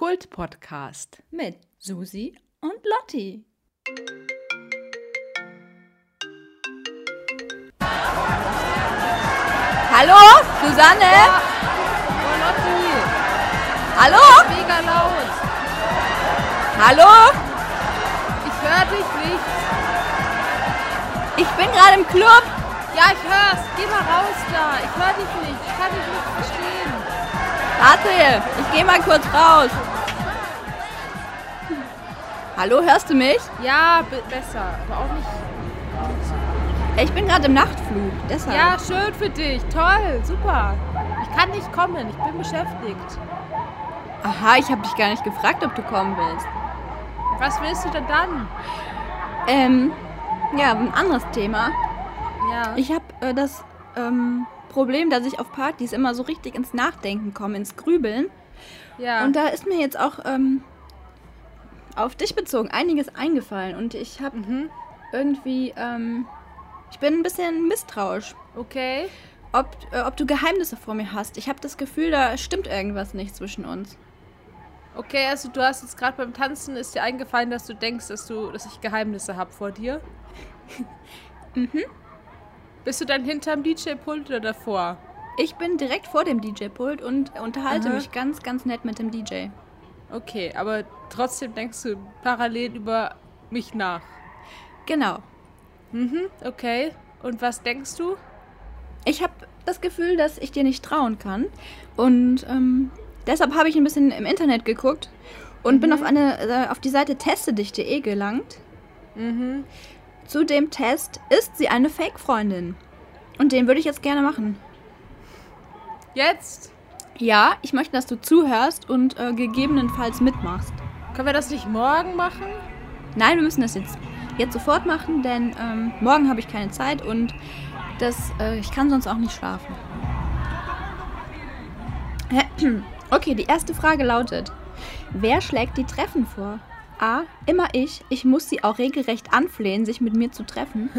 Kult-Podcast. mit Susi und Lotti. Hallo, Susanne? Oh, Lotti, Hallo? mega laut. Hallo? Ich höre dich nicht. Ich bin gerade im Club. Ja, ich hör's. Geh mal raus da. Ich höre dich nicht. Ich kann dich nicht verstehen. Warte, ich gehe mal kurz raus. Hallo, hörst du mich? Ja, be- besser. Aber auch nicht. Ich bin gerade im Nachtflug, deshalb. Ja, schön für dich. Toll. Super. Ich kann nicht kommen. Ich bin beschäftigt. Aha, ich habe dich gar nicht gefragt, ob du kommen willst. Was willst du denn dann? Ähm, ja, ein anderes Thema. Ja. Ich habe äh, das ähm, Problem, dass ich auf Partys immer so richtig ins Nachdenken komme, ins Grübeln. ja. Und da ist mir jetzt auch ähm, auf dich bezogen einiges eingefallen. Und ich habe mhm. irgendwie, ähm, ich bin ein bisschen misstrauisch, Okay. ob, äh, ob du Geheimnisse vor mir hast. Ich habe das Gefühl, da stimmt irgendwas nicht zwischen uns. Okay, also du hast jetzt gerade beim Tanzen ist dir eingefallen, dass du denkst, dass du, dass ich Geheimnisse habe vor dir. mhm. Bist du dann hinterm DJ-Pult oder davor? Ich bin direkt vor dem DJ-Pult und unterhalte Aha. mich ganz, ganz nett mit dem DJ. Okay, aber trotzdem denkst du parallel über mich nach. Genau. Mhm, okay. Und was denkst du? Ich habe das Gefühl, dass ich dir nicht trauen kann. Und ähm, deshalb habe ich ein bisschen im Internet geguckt und bin auf, eine, äh, auf die Seite testedich.de gelangt. Mhm. Zu dem Test ist sie eine Fake-Freundin. Und den würde ich jetzt gerne machen. Jetzt? Ja, ich möchte, dass du zuhörst und äh, gegebenenfalls mitmachst. Können wir das nicht morgen machen? Nein, wir müssen das jetzt, jetzt sofort machen, denn ähm, morgen habe ich keine Zeit und das, äh, ich kann sonst auch nicht schlafen. Okay, die erste Frage lautet: Wer schlägt die Treffen vor? A. Immer ich. Ich muss sie auch regelrecht anflehen, sich mit mir zu treffen.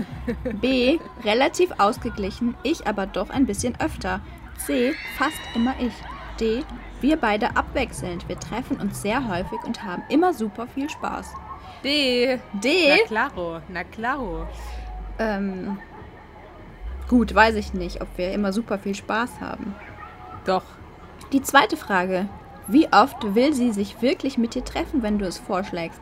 B. Relativ ausgeglichen, ich aber doch ein bisschen öfter. C. Fast immer ich. D. Wir beide abwechselnd. Wir treffen uns sehr häufig und haben immer super viel Spaß. D. D. Na claro, na claro. Ähm, gut, weiß ich nicht, ob wir immer super viel Spaß haben. Doch. Die zweite Frage. Wie oft will sie sich wirklich mit dir treffen, wenn du es vorschlägst?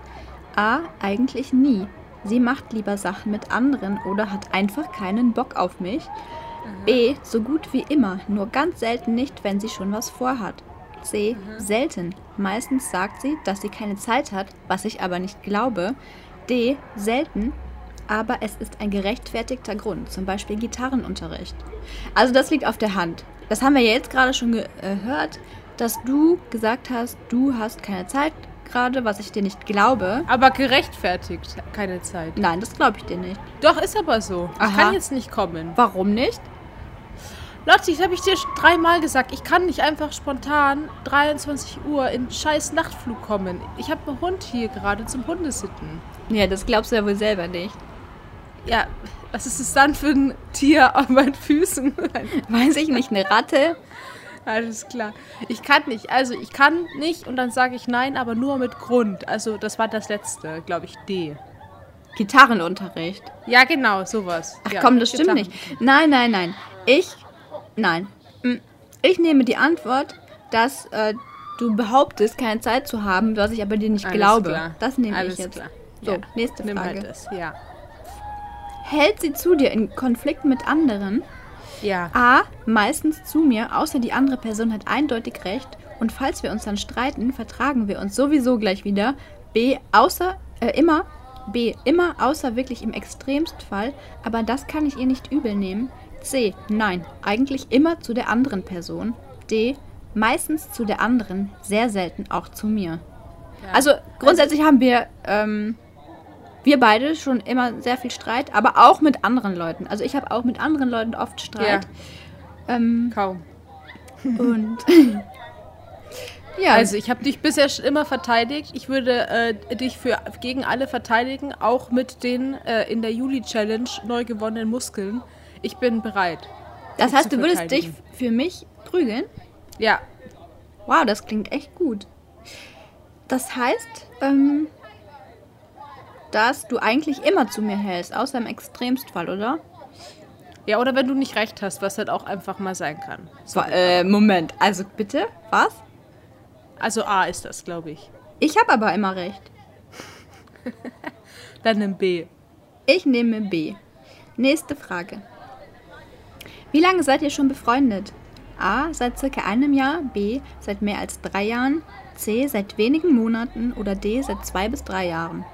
A. Eigentlich nie. Sie macht lieber Sachen mit anderen oder hat einfach keinen Bock auf mich. B. So gut wie immer, nur ganz selten nicht, wenn sie schon was vorhat. C. Selten. Meistens sagt sie, dass sie keine Zeit hat, was ich aber nicht glaube. D. Selten. Aber es ist ein gerechtfertigter Grund, zum Beispiel Gitarrenunterricht. Also das liegt auf der Hand. Das haben wir ja jetzt gerade schon gehört, dass du gesagt hast, du hast keine Zeit gerade, was ich dir nicht glaube. Aber gerechtfertigt, keine Zeit. Nein, das glaube ich dir nicht. Doch, ist aber so. Ich Aha. kann jetzt nicht kommen. Warum nicht? Lotti, das habe ich dir dreimal gesagt. Ich kann nicht einfach spontan 23 Uhr in scheiß Nachtflug kommen. Ich habe einen Hund hier gerade zum Hundesitten. Ja, das glaubst du ja wohl selber nicht. Ja, was ist es dann für ein Tier auf meinen Füßen? Weiß ich nicht, eine Ratte? Alles klar. Ich kann nicht. Also ich kann nicht und dann sage ich nein, aber nur mit Grund. Also das war das letzte, glaube ich, D. Gitarrenunterricht. Ja, genau, sowas. Ach ja, komm, das stimmt nicht. Nein, nein, nein. Ich, nein. Mm, Ich nehme die Antwort, dass äh, du behauptest, keine Zeit zu haben, was ich aber dir nicht Alles glaube. klar. Das nehme Alles ich jetzt. Klar. So, ja. nächste Nimm Frage. halt das, ja. Hält sie zu dir in Konflikten mit anderen? Ja. A. Meistens zu mir, außer die andere Person hat eindeutig recht. Und falls wir uns dann streiten, vertragen wir uns sowieso gleich wieder. B. Außer, äh, immer. B. Immer, außer wirklich im Extremstfall. Aber das kann ich ihr nicht übel nehmen. C. Nein, eigentlich immer zu der anderen Person. D. Meistens zu der anderen, sehr selten auch zu mir. Also grundsätzlich haben wir, ähm, wir beide schon immer sehr viel Streit, aber auch mit anderen Leuten. Also ich habe auch mit anderen Leuten oft Streit. Ähm, Kaum. und ja, Also ich habe dich bisher schon immer verteidigt. Ich würde äh, dich für gegen alle verteidigen, auch mit den äh, in der Juli-Challenge neu gewonnenen Muskeln. Ich bin bereit. das heißt, du würdest dich für mich prügeln? Ja, Wow, das klingt echt gut. Das heißt, ähm, dass du eigentlich immer zu mir hältst, außer im Extremstfall, oder? Ja, oder wenn du nicht recht hast, was halt auch einfach mal sein kann. So, äh, Moment. Also bitte, was? Also A ist das, glaube ich. Ich habe aber immer recht. Dann nimm B. Ich nehme B. Nächste Frage. Wie lange seid ihr schon befreundet? A. Seit circa einem Jahr. B. Seit mehr als drei Jahren. C. Seit wenigen Monaten. Oder D. Seit zwei bis drei Jahren.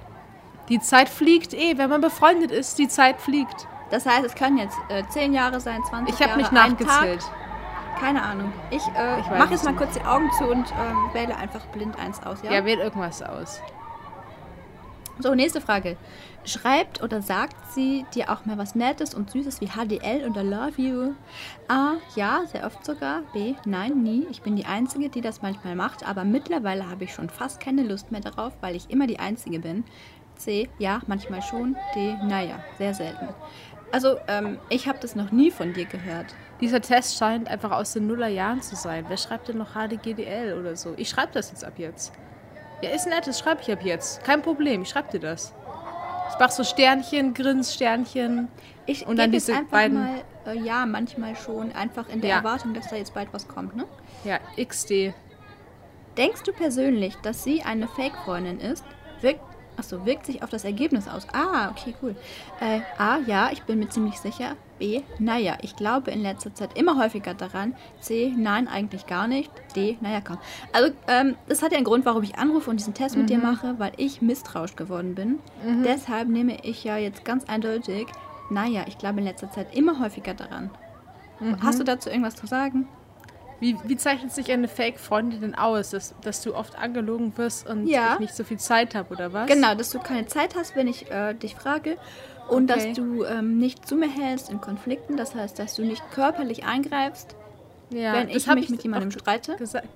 Die Zeit fliegt eh. Wenn man befreundet ist, die Zeit fliegt. Das heißt, es können jetzt äh, 10 Jahre sein, 20 Ich Jahre. habe nicht ein nachgezählt. Tag. Keine Ahnung. Ich, äh, Ich mache jetzt mal nicht. kurz die Augen zu und ähm, wähle einfach blind eins aus. Ja? Ja, wählt irgendwas aus. So, nächste Frage. Schreibt oder sagt sie dir auch mal was Nettes und Süßes wie HDL oder Love You? A. Ja, sehr oft sogar. B. Nein, nie. Ich bin die Einzige, die das manchmal macht, aber mittlerweile habe ich schon fast keine Lust mehr darauf, weil ich immer die Einzige bin. C. Ja, manchmal schon. D. Naja, sehr selten. Also, ähm, ich habe das noch nie von dir gehört. Dieser Test scheint einfach aus den Nullerjahren zu sein. Wer schreibt denn noch HDGDL oder so? Ich schreibe das jetzt ab jetzt. Ja, ist nett, das schreibe ich ab jetzt. Kein Problem, ich schreibe dir das. Ich mach so Sternchen, Grins, Sternchen. Ich Und dann diese einfach beiden- mal, äh, ja, manchmal schon, einfach in der Ja. Erwartung, dass da jetzt bald was kommt, ne? Ja, XD. Denkst du persönlich, dass sie eine Fake-Freundin ist? Wirkt, achso, wirkt sich auf das Ergebnis aus. Ah, okay, cool. Äh, A, ja, ich bin mir ziemlich sicher. B, naja, ich glaube in letzter Zeit immer häufiger daran. C, nein, eigentlich gar nicht. D, naja, komm. Also, ähm, das hat ja einen Grund, warum ich anrufe und diesen Test mit dir mache, weil ich misstrauisch geworden bin. Deshalb nehme ich ja jetzt ganz eindeutig, naja, ich glaube in letzter Zeit immer häufiger daran. Hast du dazu irgendwas zu sagen? Wie, wie zeichnet sich eine Fake-Freundin denn aus? Dass, dass du oft angelogen wirst und Ja. ich nicht so viel Zeit habe, oder was? Genau, dass du keine Zeit hast, wenn ich äh, dich frage. Und Okay. dass du ähm, nicht zu mir hältst in Konflikten. Das heißt, dass du nicht körperlich eingreifst, Ja, wenn ich mich mit jemandem streite. gesagt.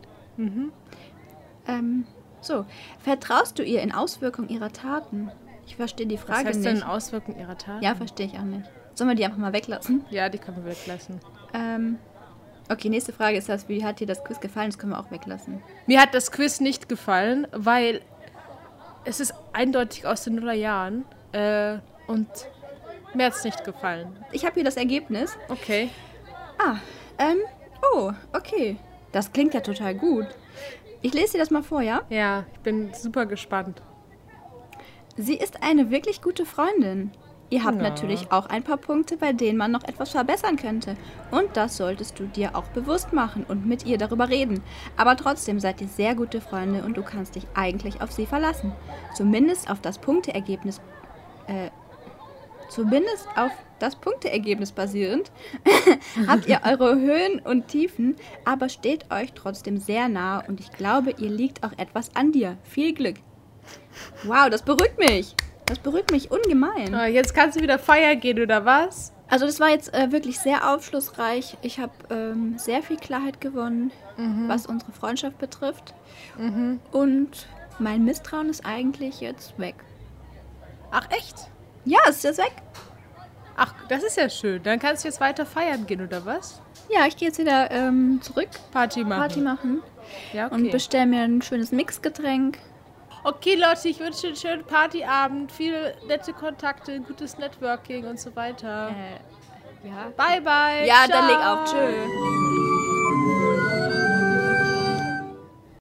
Ähm, so, vertraust du ihr in Auswirkungen ihrer Taten? Ich verstehe die Was Frage heißt denn nicht. Auswirkungen ihrer Tat? Ja, verstehe ich auch nicht. Sollen wir die einfach mal weglassen? Ja, die können wir weglassen. Ähm, okay, nächste Frage ist das, wie hat dir das Quiz gefallen? Das können wir auch weglassen. Mir hat das Quiz nicht gefallen, weil es ist eindeutig aus den Nullerjahren äh, und mir hat es nicht gefallen. Ich habe hier das Ergebnis. Okay. Ah, ähm, oh, okay. Das klingt ja total gut. Ich lese dir das mal vor, ja? Ja, ich bin super gespannt. Sie ist eine wirklich gute Freundin. Ihr habt Ja. natürlich auch ein paar Punkte, bei denen man noch etwas verbessern könnte. Und das solltest du dir auch bewusst machen und mit ihr darüber reden. Aber trotzdem seid ihr sehr gute Freunde und du kannst dich eigentlich auf sie verlassen. Zumindest auf das Punkteergebnis. Äh, zumindest auf das Punkteergebnis basierend habt ihr eure Höhen und Tiefen, aber steht euch trotzdem sehr nah und ich glaube, ihr liegt auch etwas an dir. Viel Glück. Wow, das beruhigt mich. Das beruhigt mich ungemein. Ah, Jetzt kannst du wieder feiern gehen, oder was? Also das war jetzt äh, wirklich sehr aufschlussreich. Ich habe ähm, sehr viel Klarheit gewonnen, was unsere Freundschaft betrifft. Und mein Misstrauen ist eigentlich jetzt weg. Ach, echt? Ja, es ist jetzt weg. Ach, das ist ja schön. Dann kannst du jetzt weiter feiern gehen, oder was? Ja, ich gehe jetzt wieder ähm, zurück, Party machen. Party machen Ja, okay. und bestelle mir ein schönes Mixgetränk. Okay, Leute, ich wünsche einen schönen Partyabend, viele nette Kontakte, gutes Networking und so weiter. Äh, ja. Bye, bye. Ja, dann leg ciao. auf. Tschö.